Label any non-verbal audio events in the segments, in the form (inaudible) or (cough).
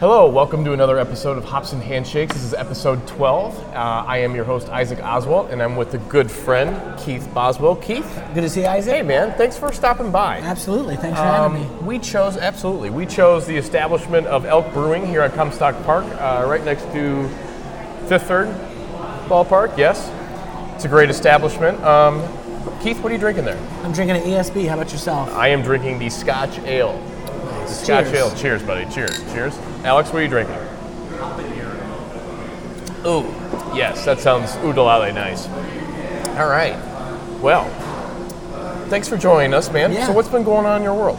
Hello, welcome to another episode of Hops and Handshakes. This is episode 12. Uh, I am your host, Isaac Oswalt, and I'm with a good friend, Keith Boswell. Keith, Good to see you, Isaac. hey man, thanks for stopping by. Absolutely. Thanks for having me. Um, we chose, absolutely, we chose the establishment of Elk Brewing here at Comstock Park, uh, right next to Fifth Third Ballpark, yes. It's a great establishment. Um, Keith, what are you drinking there? I'm drinking an ESB. How about yourself? I am drinking the Scotch Ale. The Scotch Cheers. Ale. Cheers, buddy. Cheers. Cheers. Alex, what are you drinking? Ooh, yes, that sounds oodalale nice. All right. Well, thanks for joining us, man. Yeah. So, what's been going on in your world?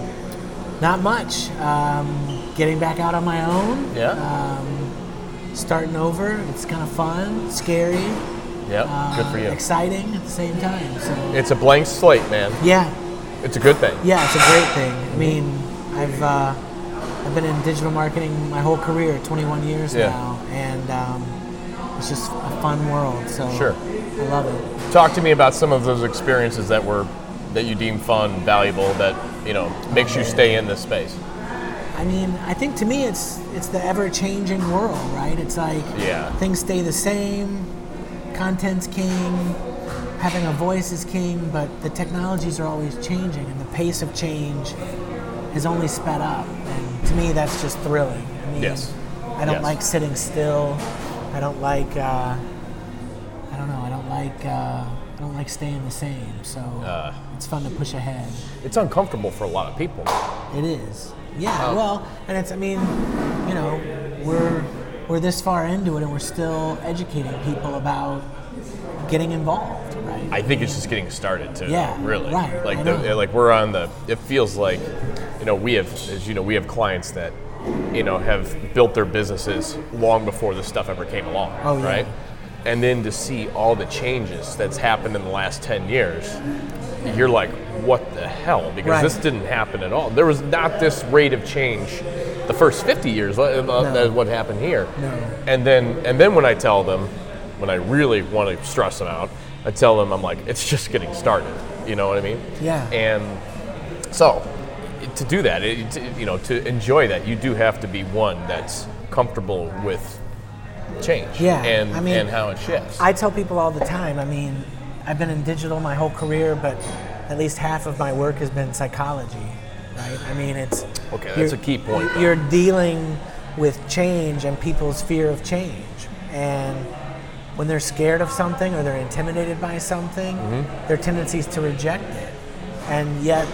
Not much. Um, getting back out on my own. Yeah. Um, starting over. It's kind of fun, scary, yeah, uh, good for you. exciting at the same time. So It's a blank slate, man. yeah, It's a good thing. yeah, it's a great thing. I mean, I've uh, I've been in digital marketing my whole career, 21 years Yeah. now, and um, it's just a fun world. So Sure. I love it. Talk to me about some of those experiences that were that you deem fun, valuable, that you know makes you stay in this space. I mean, I think to me it's it's the ever changing world, right? It's like Yeah. things stay the same, content's king, having a voice is king, but the technologies are always changing and the pace of change has only sped up. And to me that's just thrilling. I mean, Yes. I don't Yes. like sitting still. I don't like uh, I don't know, I don't like uh, I don't like staying the same. So Uh. it's fun to push ahead. It's uncomfortable for a lot of people. It is. Yeah. Oh. Well, and it's. I mean, you know, we're we're this far into it, and we're still educating people about getting involved, right? I think it's just getting started too. Yeah, really. right, Like the, like we're on the. It feels like, you know, we have, as you know, we have clients that, you know, have built their businesses long before this stuff ever came along. Oh, yeah. Right. And then to see all the changes that's happened in the last ten years, you're like, what the hell? Because Right. this didn't happen at all. There was not this rate of change. The first 50 years, uh, uh, what happened here. No. And then, and then when I tell them, when I really want to stress them out, I tell them I'm like, it's just getting started. You know what I mean? Yeah. And so, to do that, it, to- you know, to enjoy that, you do have to be one that's comfortable with change. Yeah, And I mean, and how it shifts. I tell people all the time. I mean, I've been in digital my whole career, but at least half of my work has been psychology, right? I mean, it's Okay, that's a key point. You're dealing with change and people's fear of change, and when they're scared of something or they're intimidated by something, Mm-hmm. their tendency is to reject it, and yet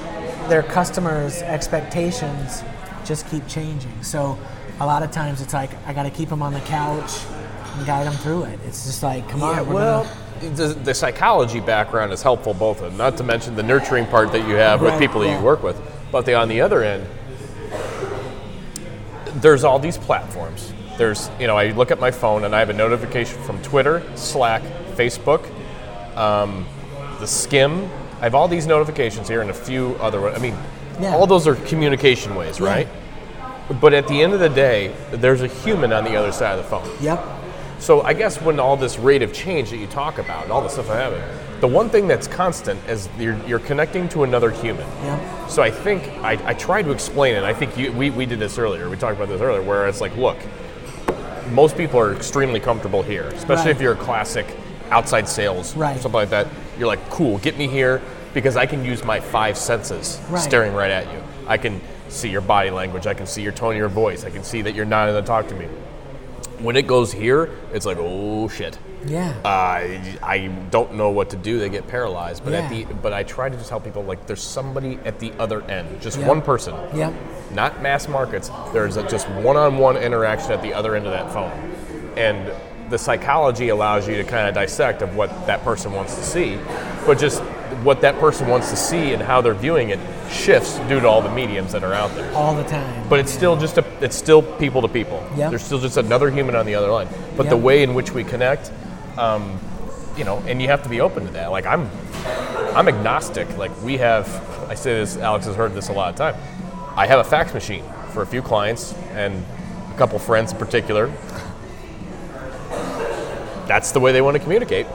their customers' expectations just keep changing. So a lot of times it's like I got to keep them on the couch and guide them through it. It's just like, come Yeah, on, well, gonna- the, the psychology background is helpful both, and not to mention the nurturing part that you have with Right, people that yeah. you work with. But the, on the other end, there's all these platforms. There's, you know, I look at my phone and I have a notification from Twitter, Slack, Facebook, um, the Skim. I have all these notifications here and a few other. I mean, Yeah. all those are communication ways, Yeah. right? But at the end of the day, there's a human on the other side of the phone. Yep. So I guess when all this rate of change that you talk about and all the stuff I have, the one thing that's constant is you're, you're connecting to another human. Yep. So I think I, I tried to explain it. I think you, we, we did this earlier. We talked about this earlier, where it's like, look, most people are extremely comfortable here, especially Right. if you're a classic outside sales, Right. something like that. You're like, cool, get me here because I can use my five senses Right. staring right at you. I can see your body language. I can see your tone of your voice. I can see that you're not going to talk to me. When it goes here, it's like, oh shit. Yeah. I, I don't know what to do. They get paralyzed. But at the but I try to just help people like there's somebody at the other end, just Yep. one person, Yep. not mass markets. There's a, just one-on-one interaction at the other end of that phone, and the psychology allows you to kind of dissect of what that person wants to see, but just what that person wants to see and how they're viewing it shifts due to all the mediums that are out there. All the time. But it's still just a, it's still people to people. Yep. There's still just another human on the other line. But the way in which we connect, um, you know, and you have to be open to that. Like I'm, I'm agnostic. Like we have, I say this. Alex has heard this a lot of time. I have a fax machine for a few clients and a couple friends in particular. That's the way they want to communicate.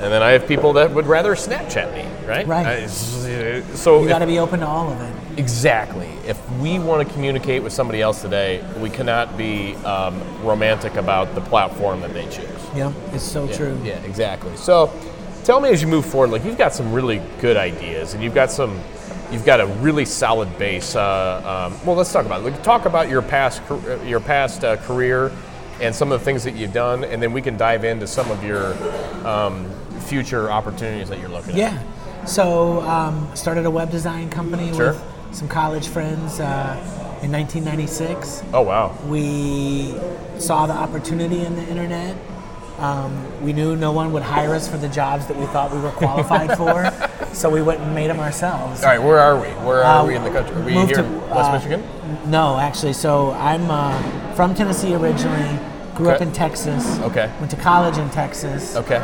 and then I have people that would rather Snapchat me, right? Right. I- so You got to be open to all of it. Exactly. If we want to communicate with somebody else today, we cannot be um, romantic about the platform that they choose. Yep, it's so Yeah, true. Yeah, exactly. So, tell me as you move forward, like you've got some really good ideas, and you've got some, you've got a really solid base. Uh, um, well, let's talk about it. Like, talk about your past, your past uh, career, and some of the things that you've done, and then we can dive into some of your um, future opportunities that you're looking at. Yeah. So um, started a web design company Sure. with some college friends uh, in 1996. Oh wow. We saw the opportunity in the internet. Um, we knew no one would hire us for the jobs that we thought we were qualified (laughs) for, so we went and made them ourselves. All right, where are we? Where are Uh, we in the country? Are we moved here to, in West uh, Michigan? No, actually. So I'm uh, from Tennessee originally. Grew up in Texas. Okay. Went to college in Texas. Okay.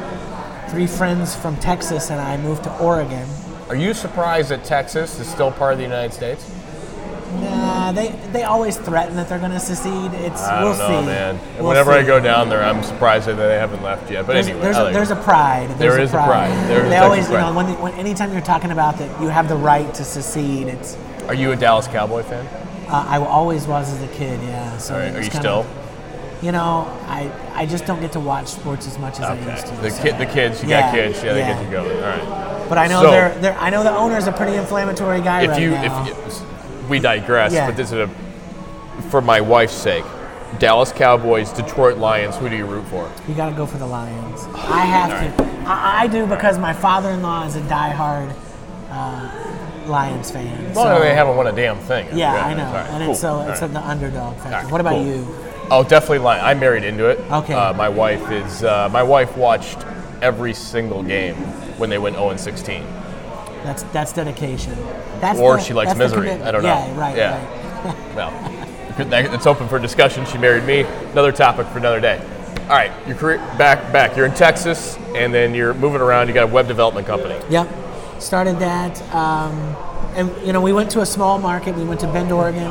Three friends from Texas and I moved to Oregon. Are you surprised that Texas is still part of the United States? Nah, they they always threaten that they're going to secede. It's I we'll don't know, see. man. We'll Whenever I go down there, I'm surprised that they haven't left yet. But There's, anyway, there's, a, like there's a pride. There's There a is a pride. There is they a always, pride. you know, when, when anytime you're talking about that you have the right to secede, it's Are you a Dallas Cowboy fan? uh, I always was as a kid. Yeah. So All right, Are you still? You know, I I just don't get to watch sports as much as I used to. The so- kid, the kids, you Yeah, got kids, yeah, they yeah. get you going. All right. But I know So- they're, they're I know the owner's a pretty inflammatory guy If right you, now. if you, we digress, Yeah. but this is a, for my wife's sake, Dallas Cowboys, Detroit Lions. Who do you root for? You got to go for the Lions. I have to. I, I do because my father-in-law is a diehard uh, Lions fan. Well, so- they haven't won a damn thing. Yeah, Okay, I know, right, and cool. it's so All it's right. the underdog factor. Right, what about cool. you? Oh, definitely Lions. I married into it. Okay. Uh, my wife is. Uh, my wife watched every single game when they went 0 and 16. That's that's dedication. That's Or the- she likes misery. I don't know. Yeah, right, Yeah. right. (laughs) Well, it's open for discussion. She married me. Another topic for another day. All right, your career back back. You're in Texas, and then you're moving around. You got a web development company. Yep. Started that, um, and you know, we went to a small market. We went to Bend, Oregon.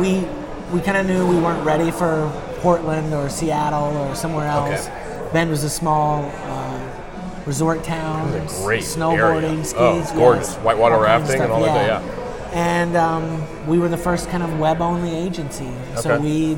We we kind of knew we weren't ready for Portland or Seattle or somewhere else. Okay. Bend was a small uh, resort towns, It was a great snowboarding, area. skis, Oh, it's gorgeous. yes, Whitewater all kinds of rafting and all that, yeah. And um, we were the first kind of web-only agency, so we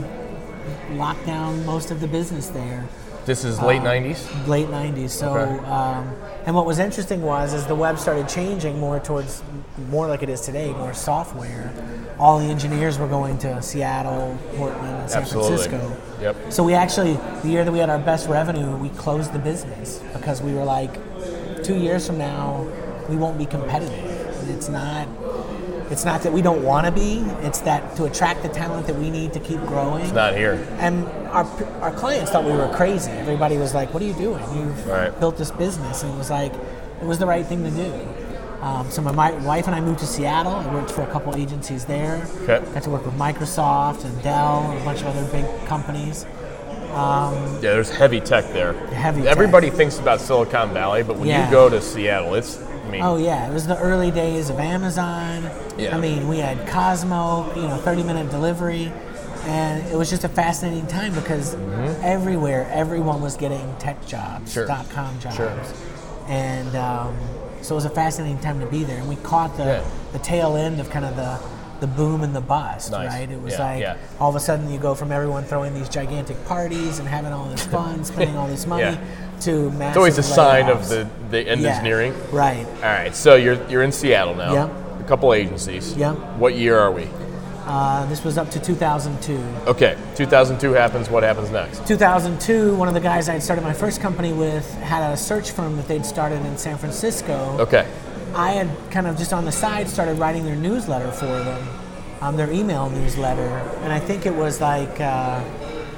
locked down most of the business there This is late '90s. late 90s so Okay. um, and what was interesting was as the web started changing more towards more like it is today more software all the engineers were going to seattle portland and san Absolutely. francisco Yep. so we actually the year that we had our best revenue we closed the business because we were like two years from now we won't be competitive And it's not it's not that we don't want to be it's that to attract the talent that we need to keep growing It's not here. and our, our clients thought we were crazy. Everybody was like, "What are you doing? You've Right. built this business," and it was like, it was the right thing to do. Um, so my, my wife and I moved to Seattle. I worked for a couple agencies there. Okay. Got to work with Microsoft and Dell and a bunch of other big companies. Yeah, there's heavy tech there. Heavy tech. Everybody thinks about Silicon Valley, but when Yeah. you go to Seattle, it's. I mean, Oh yeah, it was the early days of Amazon. Yeah. I mean, we had Kozmo, you know, 30 minute delivery, and it was just a fascinating time because everywhere, everyone was getting tech jobs, Mm-hmm. Sure. dot com jobs, Sure. and um, so it was a fascinating time to be there. And we caught the Yeah. the tail end of kind of the the boom and the bust, Nice. right? It was Yeah, like yeah. all of a sudden you go from everyone throwing these gigantic parties and having all this (laughs) fun, spending all this money, Yeah. to massive. it's always a sign of the, the end is nearing. Right. All right, so you're you're in Seattle now. Yeah. A couple agencies. Yeah. What year are we? Uh, this was up to 2002. Okay, 2002 happens. What happens next? 2002, one of the guys I had started my first company with had a search firm that they'd started in San Francisco. Okay. I had kind of just on the side started writing their newsletter for them, um, their email newsletter, and I think it was like uh,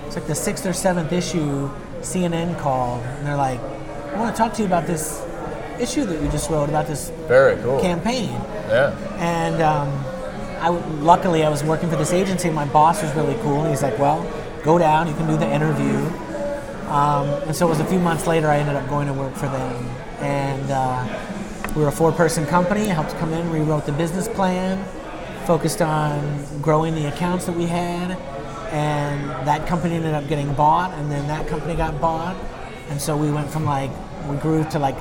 it's like the sixth or seventh issue. CNN called and they're like, "I want to talk to you about this issue that you just wrote about this Very cool. campaign." Yeah. And um, I luckily I was working for this agency. My boss was really cool, and he's like, "Well, go down. You can do the interview." Um, and so it was a few months later. I ended up going to work for them, and uh, we were a four-person company. I helped come in, rewrote the business plan, focused on growing the accounts that we had, and that company ended up getting bought, and then that company got bought, and so we went from like we grew to like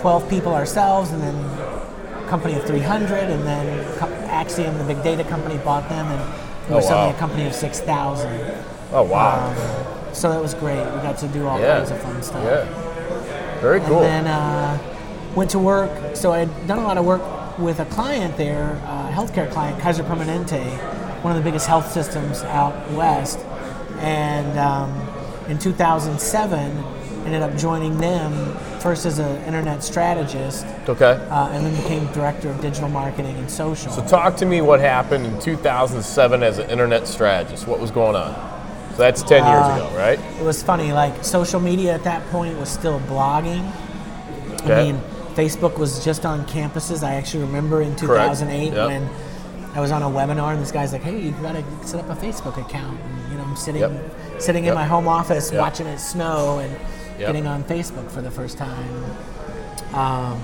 12 people ourselves, and then a company of 300, and then Acxiom, the big data company, bought them, and we Oh, were suddenly wow. a company of 6,000. Oh wow. Um, so that was great. We got to do all yeah. kinds of fun stuff. Yeah. Very cool. And then uh, went to work. So I'd done a lot of work with a client there, a healthcare client, Kaiser Permanente, one of the biggest health systems out west. And um, in 2007, ended up joining them first as an internet strategist, okay. uh, and then became director of digital marketing and social. So talk to me what happened in 2007 as an internet strategist. What was going on? So that's 10 years Uh, ago, right? it was funny like social media at that point was still blogging Okay. i mean facebook was just on campuses i actually remember in 2008 Yep. when i was on a webinar and this guy's like hey you've gotta set up a facebook account and you know i'm sitting Yep. sitting in my home office watching it snow and getting on facebook for the first time um,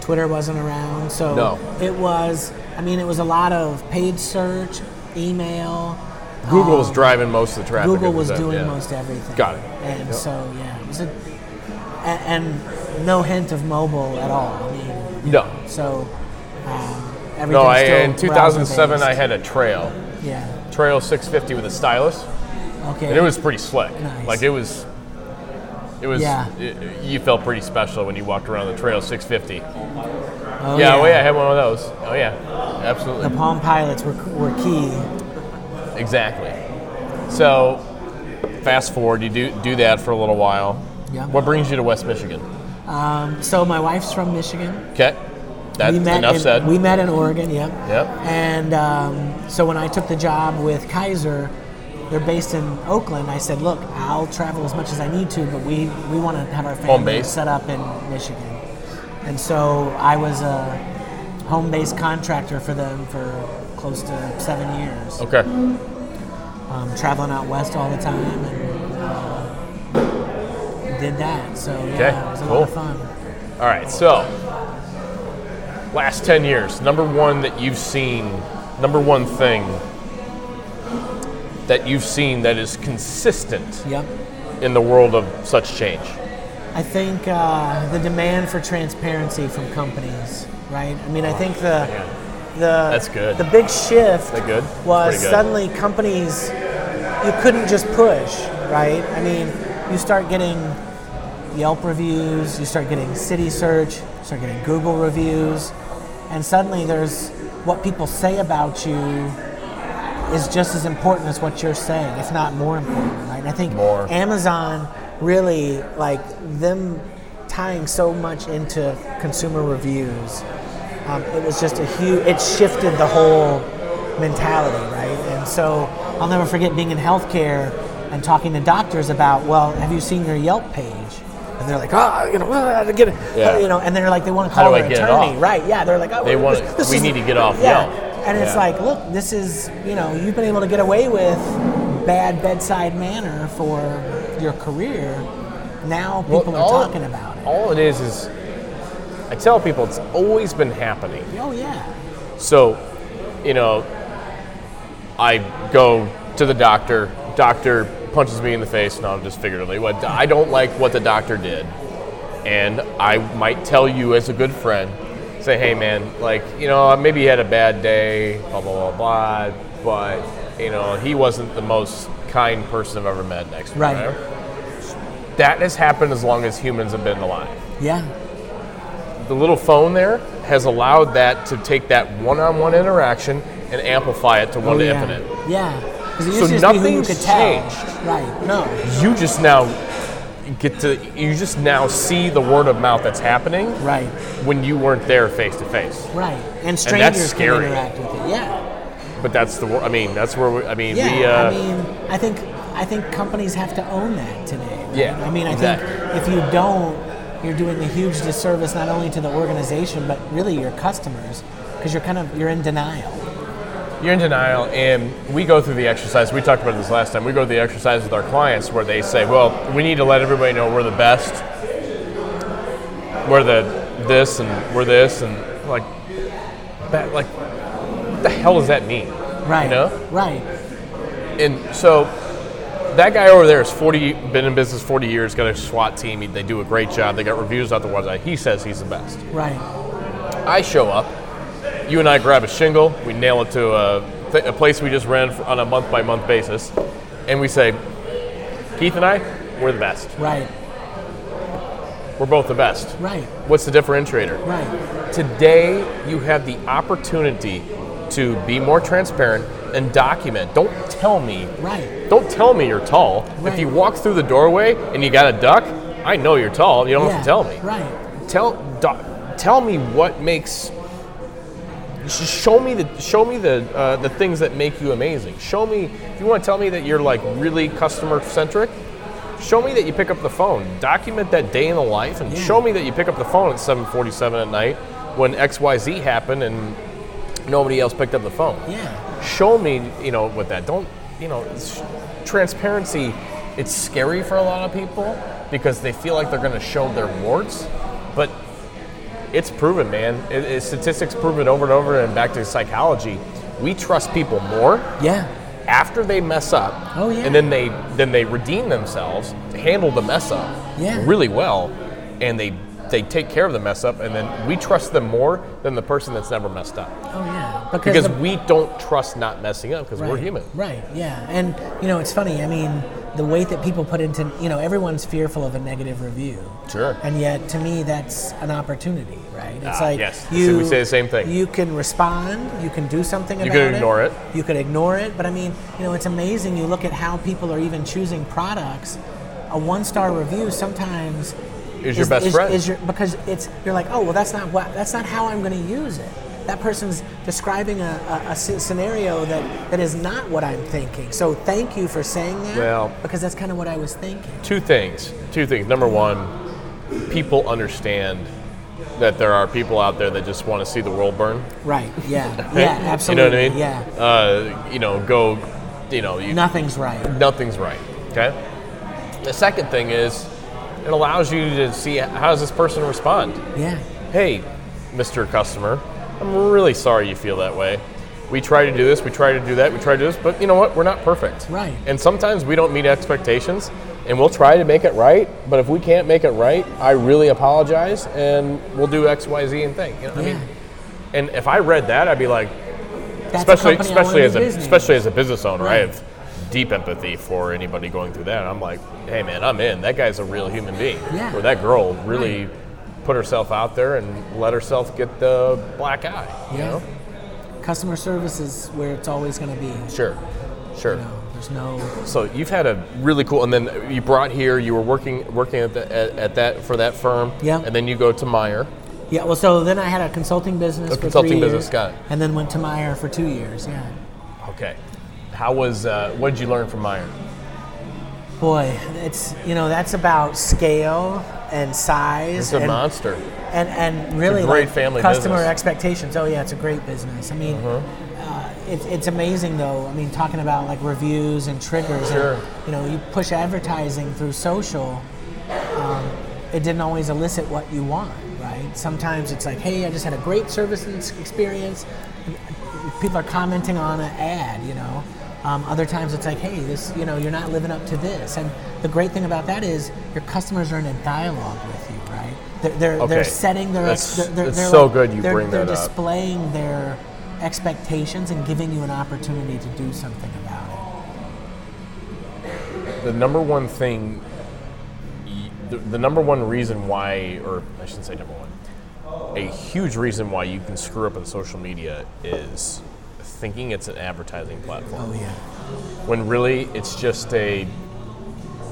twitter wasn't around so No. it was i mean it was a lot of paid search email Google was um, driving most of the traffic. Google was doing yeah. most everything. Got it. And Yep. so yeah, it was a, and, and no hint of mobile at all. I mean, No. so um, everything. No, I, in 2007 I had a Treo, yeah. Treo 650 with a stylus, Okay. and it was pretty slick. Nice. Like it was, it was. Yeah. it- you felt pretty special when you walked around the Treo 650. oh, yeah, yeah. oh yeah, I had one of those. Oh yeah, Absolutely. The Palm Pilots were were key. exactly. So, fast forward, you do do that for a little while. Yeah. What brings you to West Michigan? Um, so my wife's from Michigan. Okay, that's we met enough in, said. We met in Oregon. Yep. Yep. And um, so when I took the job with Kaiser, they're based in Oakland. I said, look, I'll travel as much as I need to, but we, we want to have our family set up in Michigan. And so I was a home-based contractor for them for close to seven years, okay. um, traveling out west all the time, and did that. So yeah, Okay, it was a cool. lot of fun. All right, so last 10 years, number one that you've seen, number one thing that you've seen that is consistent Yep. in the world of such change. I think uh, the demand for transparency from companies, right? I mean, I think the the That's good. The big shift was suddenly companies you couldn't just push, right? I mean, you start getting Yelp reviews, you start getting Citysearch, you start getting Google reviews, and suddenly there's what people say about you is just as important as what you're saying, if not more important, right? And I think More. Amazon really like them tying so much into consumer reviews. Um, it was just a huge. It shifted the whole mentality, right? And so I'll never forget being in healthcare and talking to doctors about, well, have you seen your Yelp page? And they're like, oh, you know, uh, get it, Yeah. you know, and they're like, they want to call their attorney, right? Yeah, they're like, oh, They want- this- this we is- need to get off yeah. Yelp. And it's Yeah. like, look, this is, you know, you've been able to get away with bad bedside manner for your career. Now people Well, are talking about it. All it is is, I tell people it's always been happening. Oh yeah, So, you know, I go to the doctor. Doctor punches me in the face. No, I'm just figuratively. What I don't like what the doctor did, and I might tell you as a good friend, say, hey man, like you know, maybe he had a bad day, blah blah blah blah, but you know, he wasn't the most kind person I've ever met. Next, to Right. That has happened as long as humans have been alive yeah, the little phone there has allowed that to take that one-on-one interaction and amplify it to one oh, to yeah. infinite. Yeah, So used to just be who you nothing's could tell. changed. Right? No. You just now get to you just now see the word of mouth that's happening Right. when you weren't there face to face. Right. And that's strangers scary. can interact with it. Yeah. But that's the I mean that's where we, I mean Yeah. we uh, I mean, I think I think companies have to own that today. right? Yeah, I mean, I exactly. think if you don't, you're doing a huge disservice not only to the organization but really your customers because you're kind of you're in denial. You're in denial and we go through the exercise we talked about this last time we go through the exercise with our clients where they say well we need to let everybody know we're the best we're the this and we're this and like that like what the hell does that mean Right. you know Right. and so that guy over there is 40, been in business 40 years, got a SWAT team. They do a great job. They got reviews out the website. He says he's the best. Right. I show up. You and I grab a shingle. We nail it to a, th- a place we just rent on a month by month basis, and we say, Keith and I, we're the best. Right. We're both the best. Right. What's the differentiator? Right. Today, you have the opportunity to be more transparent and document. Don't tell me. Right. Don't tell me you're tall. Right. If you walk through the doorway and you got a duck, I know you're tall. You don't yeah. have to tell me. Right. Tell do, tell me what makes. Just show me the show me the uh, the things that make you amazing. Show me if you want to tell me that you're like really customer centric. Show me that you pick up the phone. Document that day in the life, and Yeah. show me that you pick up the phone at 7:47 at night when X Y Z happened and nobody else picked up the phone Yeah. show me, you know, with that. Don't, you know, transparency. It's scary for a lot of people because they feel like they're going to show their warts, but it's proven, man. It, it, statistics prove it over and over. And back to psychology, we trust people more Yeah. after they mess up. Oh, yeah. And then they then they redeem themselves, handle the mess up Yeah. really well, and they they take care of the mess up, and then we trust them more than the person that's never messed up Oh yeah. because the- we don't trust not messing up because we're human. Right, yeah. And, you know, it's funny. I mean, the weight that people put into, you know, everyone's fearful of a negative review. Sure. And yet, to me, that's an opportunity, right? It's Ah, like yes. You. we say the same thing. You can respond. You can do something about it. You can ignore it. You could ignore it. But I mean, you know, it's amazing. You look at how people are even choosing products. A one-star review sometimes Is your best friend. Is your, because it's you're like, oh well, that's not what that's not how I'm going to use it. That person's describing a scenario that, that is not what I'm thinking. So thank you for saying that. Well- because that's kind of what I was thinking. Two things. Two things. Number one, people understand that there are people out there that just want to see the world burn. Right. Yeah. (laughs) Yeah. Absolutely. You know what I mean? Yeah. Uh, you know, go. You know, you, Nothing's right. nothing's right. Okay. The second thing is, it allows you to see how does this person respond. Yeah. hey, Mr. Customer, I'm really sorry you feel that way. We try to do this, we try to do that, we try to do this, but you know what? We're not perfect. Right. And sometimes we don't meet expectations, and we'll try to make it right, but if we can't make it right, I really apologize, and we'll do X, Y, Z, and thing. You know what I mean? And if I read that, I'd be like, That's especially especially as a business. especially as a business owner, I have deep empathy for anybody going through that. I'm like, hey man, I'm in. That guy's a real human being. Yeah. Or that girl really put herself out there and let herself get the black eye. You Yeah. know? Customer service is where it's always going to be. Sure. Sure. You know, there's no. So you've had a really cool, and then you brought here. You were working working at, the, at, at that for that firm. Yeah. And then you go to Meijer. Yeah. Well, so then I had a consulting business. A for consulting three business, got it. And then went to Meijer for two years. Yeah. Okay. How was? Uh, what did you learn from Meijer? Boy, it's you know that's about scale and size It's a and, monster. and and really great like family customer business. expectations. Oh yeah, it's a great business. I mean, Uh-huh. uh, it's it's amazing though. I mean, talking about like reviews and triggers. Sure. And, you know, you push advertising through social. Um, it didn't always elicit what you want, right? Sometimes it's like, hey, I just had a great service experience. People are commenting on an ad, you know. Um, other times it's like, hey, this, you know, you're not living up to this. And the great thing about that is your customers are in a dialogue with you, right? They're, they're, Okay. they're setting their, That's- they're, they're, that's they're so like- good you they're, bring they're that up. displaying their expectations and giving you an opportunity to do something about it. the number one thing, the, the number one reason why, or I shouldn't say number one, a huge reason why you can screw up in social media is thinking it's an advertising platform. Oh yeah, When really it's just a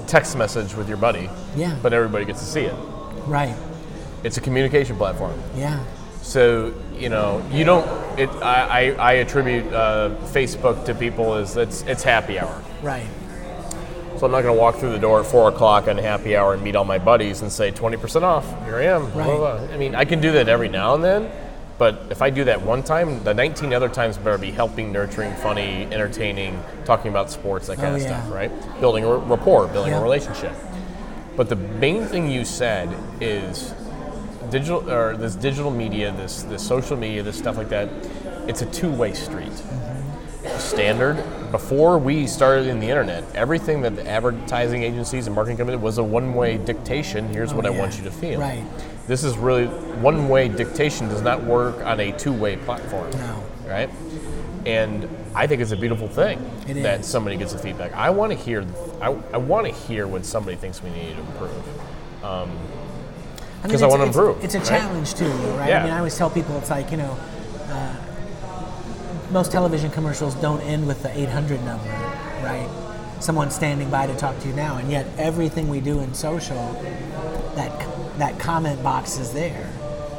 text message with your buddy, Yeah. but everybody gets to see it. right. It's a communication platform. Yeah, So you know, you don't. It. I. I, I attribute uh, Facebook to people as it's it's happy hour. right. So I'm not going to walk through the door at four o'clock on happy hour and meet all my buddies and say 20% off. Here I am. Right. blah, blah. I mean, I can do that every now and then, but if I do that one time, the 19 other times better be helping, nurturing, funny, entertaining, talking about sports, that kind Oh, of yeah. stuff, right? Building a rapport, building Yeah. a relationship. But the main thing you said is digital or this digital media, this this social media, this stuff like that. It's a two-way street. Mm-hmm. Standard. Before we started in the internet, everything that the advertising agencies and marketing companies was a one-way dictation. Here's what I Oh, want you to feel. Right. This is really one-way dictation does not work on a two-way platform. No. Right. And I think it's a beautiful thing It that is. somebody gets the feedback. I want to hear. I, I want to hear when somebody thinks we need to improve. Um, because I it's- wanna improve, It's a right? challenge too, right? Yeah. I mean, I always tell people it's like you know, uh, most television commercials don't end with the 800 number, right? Someone standing by to talk to you now, and yet everything we do in social, that that comment box is there,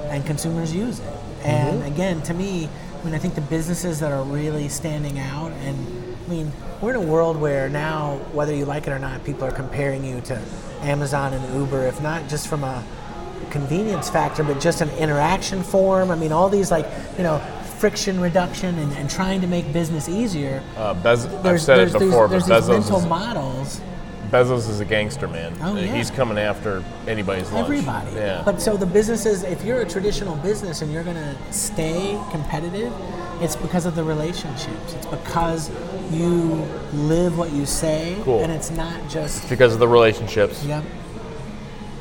and consumers use it. And Mm-hmm. again, to me, I mean, I think the businesses that are really standing out, and I mean, we're in a world where now, whether you like it or not, people are comparing you to Amazon and Uber, if not just from a convenience factor, but just an interaction form. I mean, all these like, you know, friction reduction and, and trying to make business easier. Uh, Bez- I've said it before, there's, but there's these Bezos mental is, models. Bezos is a gangster, man. Oh, Uh, yeah. He's coming after anybody's lunch. Everybody. Yeah. But so the businesses, if you're a traditional business and you're going to stay competitive, it's because of the relationships. It's because you live what you say, Cool. and it's not just. because of the relationships. Yep.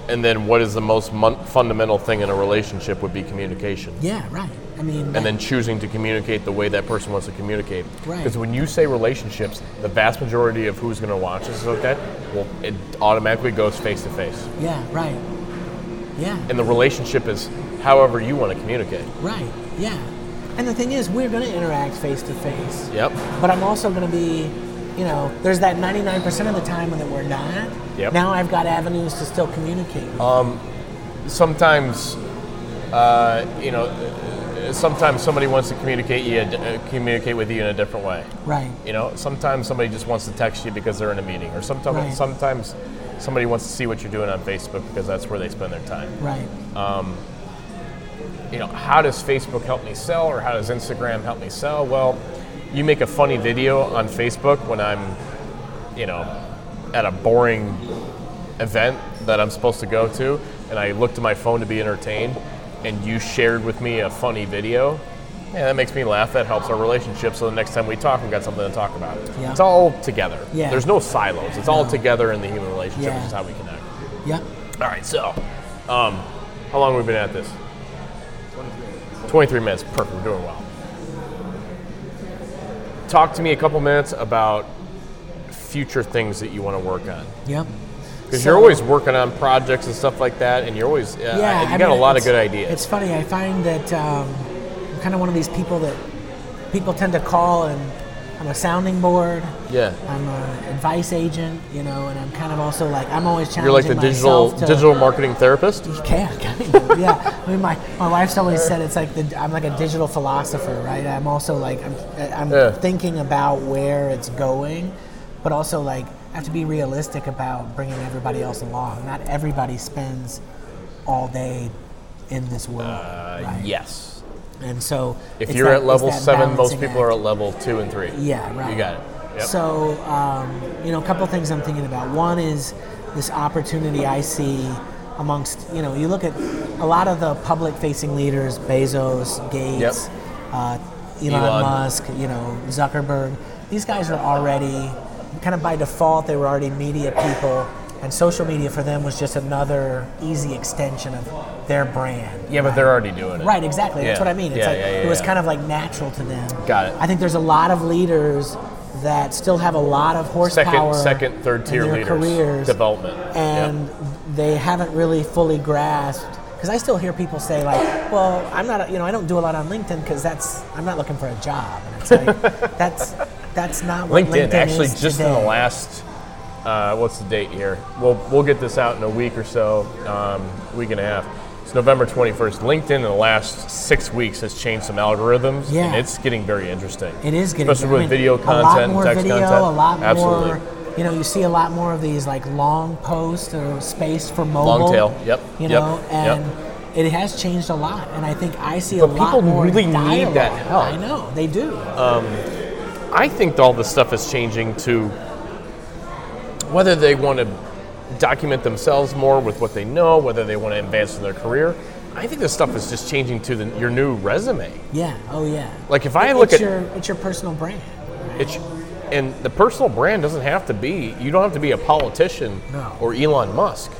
And then what is the most mon- fundamental thing in a relationship would be communication. Yeah. Right. Mean. And then choosing to communicate the way that person wants to communicate. Right. Because when you say relationships, the vast majority of who's going to watch this like that, well, it automatically goes face to face. Yeah. Right. Yeah. And the relationship is however you want to communicate. Right. Yeah. And the thing is, we're going to interact face to face. Yep. But I'm also going to be, you know, there's that 99% of the time that we're not. Yep. Now I've got avenues to still communicate. Um, sometimes, uh, you know, sometimes somebody wants to communicate you, uh, communicate with you in a different way. right. You know, sometimes somebody just wants to text you because they're in a meeting, or sometimes Right. sometimes somebody wants to see what you're doing on Facebook because that's where they spend their time. Right. You know, how does Facebook help me sell, or how does Instagram help me sell? Well, you make a funny video on Facebook when I'm, you know, at a boring event that I'm supposed to go to, and I look to my phone to be entertained, and you shared with me a funny video. Yeah, that makes me laugh. That helps our relationship. So the next time we talk, we've got something to talk about. Yeah. It's all together. Yeah. There's no silos. It's all together in the human relationship, Yeah. which is how we connect. Yep. All right, so um, how long have we been at this? 23 minutes. Perfect. We're doing well. Talk to me a couple minutes about future things that you want to work on. Yep. Because So- you're always working on projects and stuff like that, and you're always, uh, Yeah, you I got mean, a lot of good ideas. It's funny. I find that um, I'm kind of one of these people that people tend to call, and I'm a sounding board. yeah. I'm an advice agent, you know, and I'm kind of also like I'm always challenging You're like the digital to, digital marketing therapist. Yeah, (laughs) kind of, yeah. I mean, my, my wife's always said it's like the, I'm like a digital philosopher, right? I'm also like I'm, I'm Yeah. thinking about where it's going, but also like have to be realistic about bringing everybody else along. Not everybody spends all day in this world, Uh, right? Yes. And so If you're that- at level seven, most people act. are at level two and three. Yeah, right. You got it. Yep. So, um, you know, a couple of things I'm thinking about. One is this opportunity I see amongst, you know, you look at a lot of the public facing leaders, Bezos, Gates, uh, Elon, Elon. Musk, you know, Zuckerberg. These guys are already, kind of by default, they were already media people. And social media for them was just another easy extension of their brand. yeah, but they're already doing it. Right, exactly. That's what I mean. It's Yeah, like yeah, yeah, it was yeah. kind of like natural to them. Got it. I think there's a lot of leaders that still have a lot of horsepower Second, second, third tier leaders. careers, Development. and they haven't really fully grasped. Because I still hear people say like, "Well, I'm not, a- you know, I don't do a lot on LinkedIn because that's I'm not looking for a job." And it's like (laughs) that's that's not what LinkedIn, LinkedIn, actually, just in the last, uh, what's the date here? We'll we'll get this out in a week or so, um, week and a half. It's November 21st. LinkedIn in the last six weeks has changed some algorithms, Yeah. and it's getting very interesting. It is getting especially I with mean, video a content, lot and more text video, content. a lot Absolutely. more. You know, you see a lot more of these like long posts or space for mobile. Long tail, yep, You yep, know, yep. and it has changed a lot. And I think I see But a lot of people more really need that help. I know they do. I think all this stuff is changing to whether they want to document themselves more with what they know, whether they want to advance in their career. I think this stuff is just changing to the, your new resume. yeah. Oh yeah. Like if I It- look at your it's your personal brand. It's and the personal brand doesn't have to be. You don't have to be a politician No. or Elon Musk.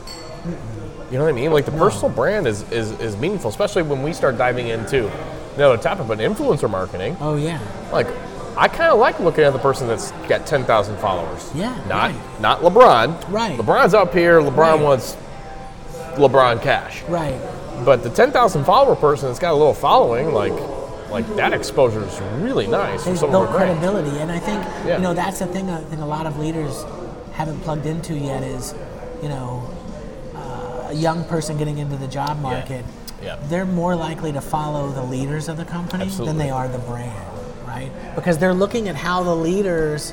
You know what I mean? Like the personal brand is, is is meaningful, especially when we start diving into the other topic, but influencer marketing. Oh yeah. Like, I kind of like looking at the person that's got 10,000 followers. Yeah, Not right. not LeBron. Right. LeBron's up here. LeBron Right. wants LeBron cash. Right. But the 10,000 follower person that's got a little following, like, like that exposure is really nice They've built of brands. credibility, and I think Yeah. you know that's the thing. I think a lot of leaders haven't plugged into yet is, you know, uh, a young person getting into the job market. Yeah. They're more likely to follow the leaders of the company Absolutely. than they are the brand, right? Because they're looking at how the leaders,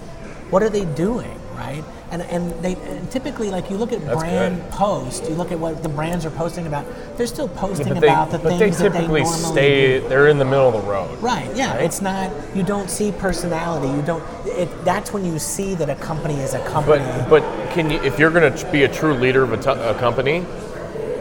what are they doing, right? And and they and typically like you look at That's brand good. posts, you look at what the brands are posting about. They're still posting But they, about the but they things that they typically normally stay, do. they're in the middle of the road. Right. Yeah. Right? It's not. You don't see personality. You don't. It, that's when you see that a company is a company. But but can you if you're going to be a true leader of a, t- a company,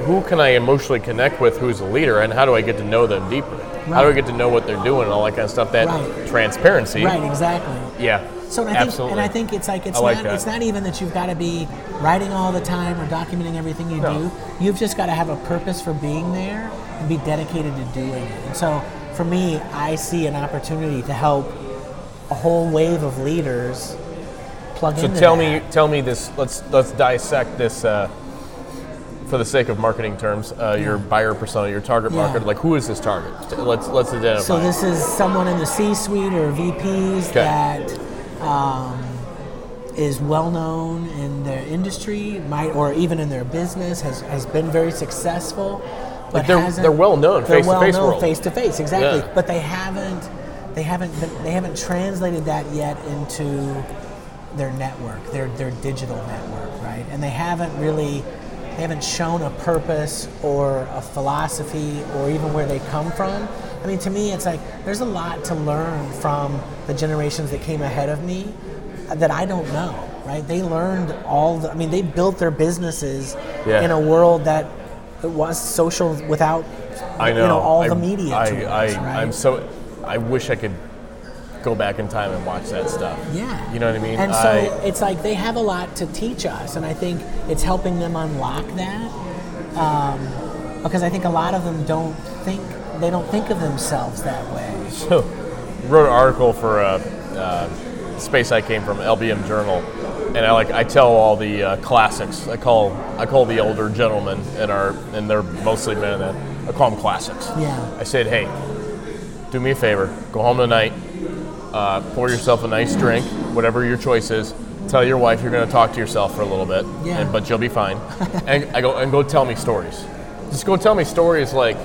who can I emotionally connect with who's a leader, and how do I get to know them deeper? How do we get to know what they're doing and all that kind of stuff? That Right. transparency. right. Exactly. Yeah. So and I think, absolutely. and I think it's like it's like not that. it's not even that you've got to be writing all the time or documenting everything you No. do. You've just got to have a purpose for being there and be dedicated to doing it. And so for me, I see an opportunity to help a whole wave of leaders plug So into tell that. me, tell me this. Let's let's dissect this uh, for the sake of marketing terms. Uh, Your buyer persona, your target Yeah. market. Like, who is this target? Let's let's identify. So this is someone in the C-suite or VPs Okay. that um, is well known in their industry, might or even in their business, has, has been very successful. But Like, they're- they're well known, they're face-to-face well known world. face to face, exactly. Yeah. But they haven't they haven't been, they haven't translated that yet into their network, their their digital network, right? And they haven't really they haven't shown a purpose or a philosophy or even where they come from. I mean, to me, it's like there's a lot to learn from the generations that came ahead of me that I don't know, right? They learned all the, I mean, they built their businesses Yeah. in a world that was social without, I know. you know, all I, the media I, tools, I, right? I'm so. I wish I could go back in time and watch that stuff. Yeah. You know what I mean? And so I- it's like they have a lot to teach us, and I think it's helping them unlock that. Um, because I think a lot of them don't think they don't think of themselves that way. (laughs) So, wrote an article for uh, uh, Space I came from, LBM Journal, and I like I tell all the uh, classics. I call I call the older gentlemen in our and they're mostly men. That I call them classics. Yeah. I said, hey, do me a favor, go home tonight, uh, pour yourself a nice drink, whatever your choice is. Tell your wife you're going to talk to yourself for a little bit, Yeah. and, but you'll be fine. (laughs) and I go and go tell me stories. Just go tell me stories like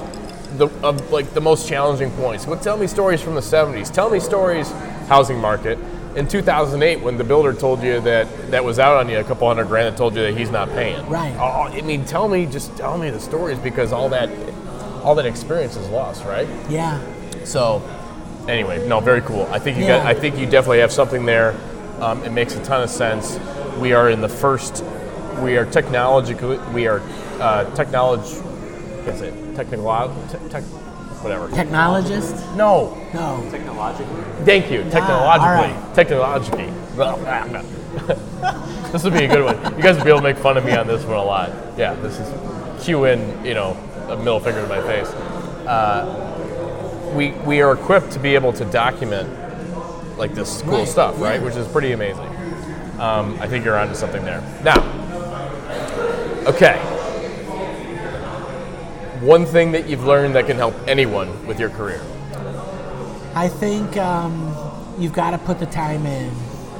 the of like the most challenging points. Go tell me stories from the 70s. Tell me stories housing market in 2008 when the builder told you that that was out on you a couple hundred grand and told you that he's not paying. Right. Oh, I mean, tell me just tell me the stories because all that all that experience is lost, right? Yeah. So, anyway, no, very cool. I think you Yeah. got. I think you definitely have something there. Um, it makes a ton of sense. We are in the first. We are technologically. We are uh, technology. Is it technical? Te- tech, whatever. Technologist? No. No. Technologically. Thank you. Technologically. all Technologically. (laughs) this would be a good one. You guys would be able to make fun of me on this one a lot. Yeah, this is cue in. You know, a middle finger to my face. Uh, we we are equipped to be able to document like this cool Right, stuff, right? Which is pretty amazing. Um, I think you're onto something there. Now, okay. One thing that you've learned that can help anyone with your career. I think um, you've got to put the time in.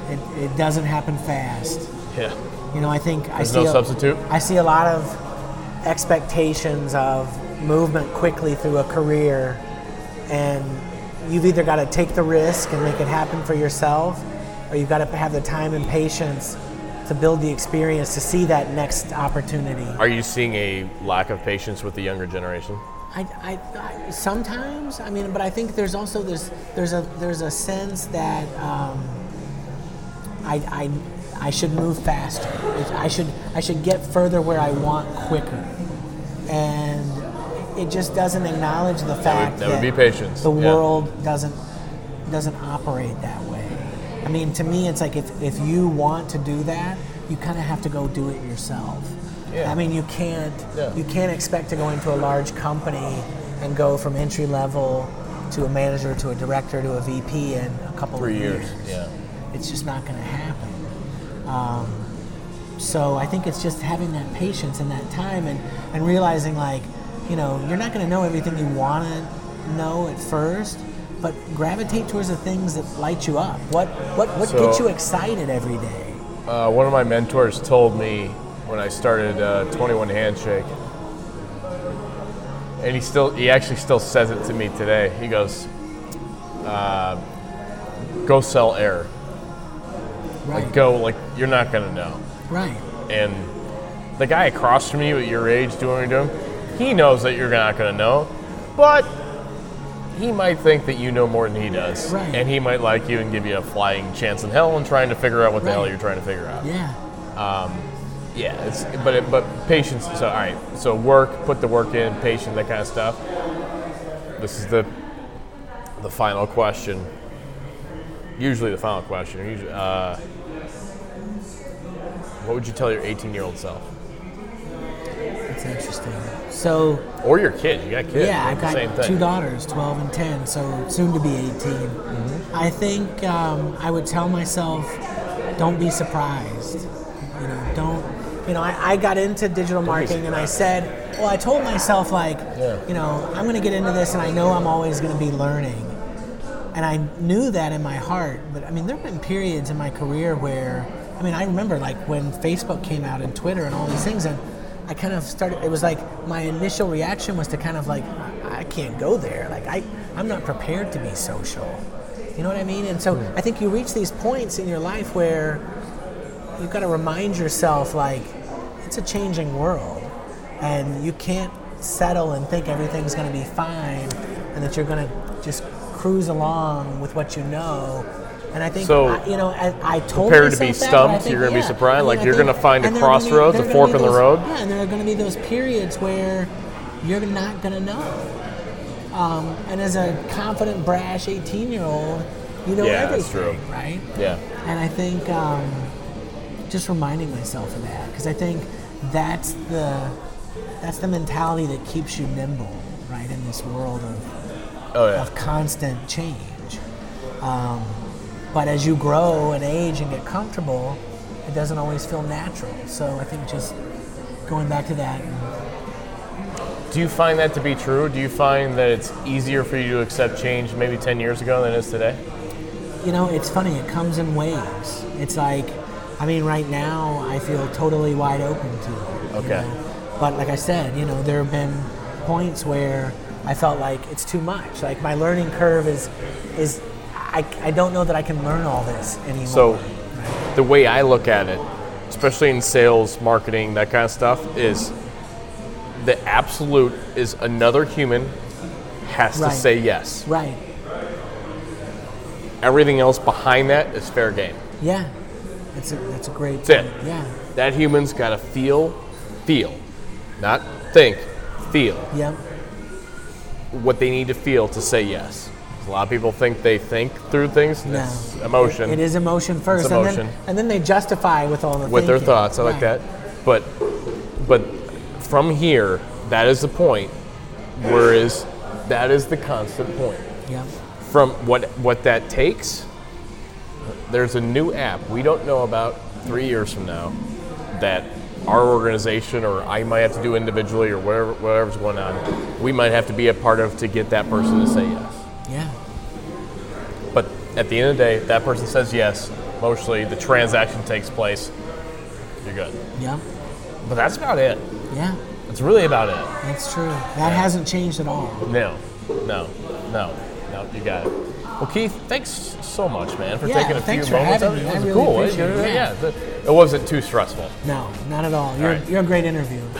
It, it doesn't happen fast. Yeah. You know, I think I see no a- substitute? I see a lot of expectations of movement quickly through a career, and you've either got to take the risk and make it happen for yourself, or you've got to have the time and patience to build the experience to see that next opportunity. Are you seeing a lack of patience with the younger generation? I, I, I sometimes I mean, but I think there's also this there's a there's a sense that um, I, I I should move faster. I should I should get further where I want quicker, and it just doesn't acknowledge the fact that would be patience, The yeah. world doesn't doesn't operate that way, I mean, to me, it's like if, if you want to do that, you kind of have to go do it yourself. Yeah. I mean, you can't Yeah. you can't expect to go into a large company and go from entry level to a manager to a director to a VP in a couple Three of years. years. Yeah. It's just not going to happen. Um, so I think it's just having that patience and that time and, and realizing like, you know, you're not going to know everything you want to know at first, but gravitate towards the things that light you up. What what what So- gets you excited every day? Uh, one of my mentors told me when I started uh, 21 Handshake, and he still he actually still says it to me today. He goes, uh, "Go sell air. Right. Like go like you're not gonna know." Right. And the guy across from you at your age doing what you're doing, he knows that you're not gonna know, but he might think that you know more than he does, Right. and he might like you and give you a flying chance in hell and trying to figure out what the hell you're trying to figure out. Yeah. Yeah, it's but it, but patience. So all right, so work, put the work in, patience, that kind of stuff. This is the the final question. Usually the final question. Usually, uh, what would you tell your 18 year old self, interesting. So or your kid? You got kids. yeah. I've got two daughters, 12 and 10, so soon to be 18. Mm-hmm. I think um, I would tell myself, don't be surprised. You know, don't. You know, I, I got into digital marketing and I said, well, I told myself like, Yeah. you know, I'm going to get into this and I know I'm always going to be learning. And I knew that in my heart, but I mean, there have been periods in my career where, I mean, I remember like when Facebook came out and Twitter and all these things, and I kind of started. It was like my initial reaction was to kind of like, I I can't go there. Like I, I'm not prepared to be social. You know what I mean? And so hmm. I think you reach these points in your life where you've got to remind yourself like it's a changing world and you can't settle and think everything's going to be fine and that you're going to just cruise along with what you know and I think So, I, you know I, I told prepare to be myself that, but stumped, think, you're gonna be surprised, I mean, like you're gonna find a and there are gonna be- crossroads, a there are gonna fork in the road. yeah and there are going to be those periods where you're not going to know um, and as a confident brash 18 year old you know Yeah, that's everything true. right Yeah. and I think um, just reminding myself of that because I think that's the that's the mentality that keeps you nimble, right, in this world of, Oh yeah. of constant change. Um, but as you grow and age and get comfortable, it doesn't always feel natural. So I think just going back to that, Do you find that to be true? Do you find that it's easier for you to accept change maybe 10 years ago than it is today? you know, it's funny. It comes in waves. It's like, I mean, right now I feel totally wide open to it. you Okay. know. But like I said, you know, there have been points where I felt like it's too much. Like my learning curve is, is, I, I don't know that I can learn all this anymore. So, the way I look at it, especially in sales, marketing, that kind of stuff, is the absolute is another human has Right. to say yes. right. Everything else behind that is fair game. Yeah. That's a, that's a great That's it. Yeah. That human's got to feel, feel, not think, feel Yep. what they need to feel to say yes. A lot of people think they think through things. No. It's emotion. It is emotion first, It's and emotion. then and then they justify with all the with their thoughts. I like that. But but from here, that is the point. Whereas that is the constant point. Yep. From what what that takes, there's a new app we don't know about three years from now that our organization or I might have to do individually or whatever whatever's going on, we might have to be a part of to get that person to say yes. Yeah. At the end of the day, that person says yes. Mostly the transaction takes place. You're good. Yeah. But that's about it. Yeah. That's really about it. That's true. That hasn't changed at all. No, no, no, no. You got it. Well, Keith, thanks so much, man, for Yeah, taking a few moments. having It. I was really cool. Eh? it, yeah, yeah. it wasn't too stressful. No, not at all. You're, right. you're a great interview. (laughs)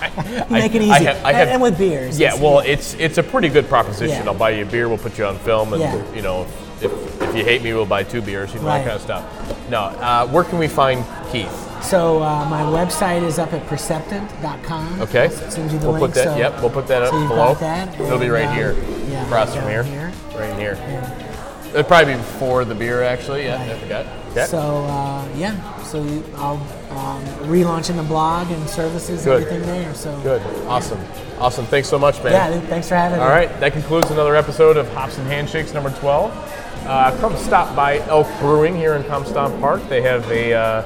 I, Make it easy. I have, I And- have, and with beers. Yeah, well, it's it's a pretty good proposition. Yeah. I'll buy you a beer. We'll put you on film, and Yeah. you know, if if you hate me, we'll buy two beers. You know Right. that kind of stuff. No, uh, where can we find Keith? So uh, my website is up at perceptant.com. Okay, Send you the we'll link. put that. so, yep, we'll put that up so below. that. It'll be right um, here, Yeah, across right from down here, right in here. And It'd probably be before the beer, actually. Yeah, I forgot. Okay. So uh, yeah, so you- I'll um, relaunching the blog and services, Good. everything there. So Good. Awesome. Awesome. Thanks so much, man. yeah, thanks for having All me. All right. that concludes another episode of Hops and Handshakes number 12. Uh, come stop by Elk Brewing here in Comstock Park. They have a uh,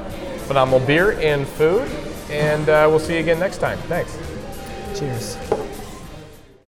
phenomenal beer and food, and uh, we'll see you again next time. Thanks. Cheers.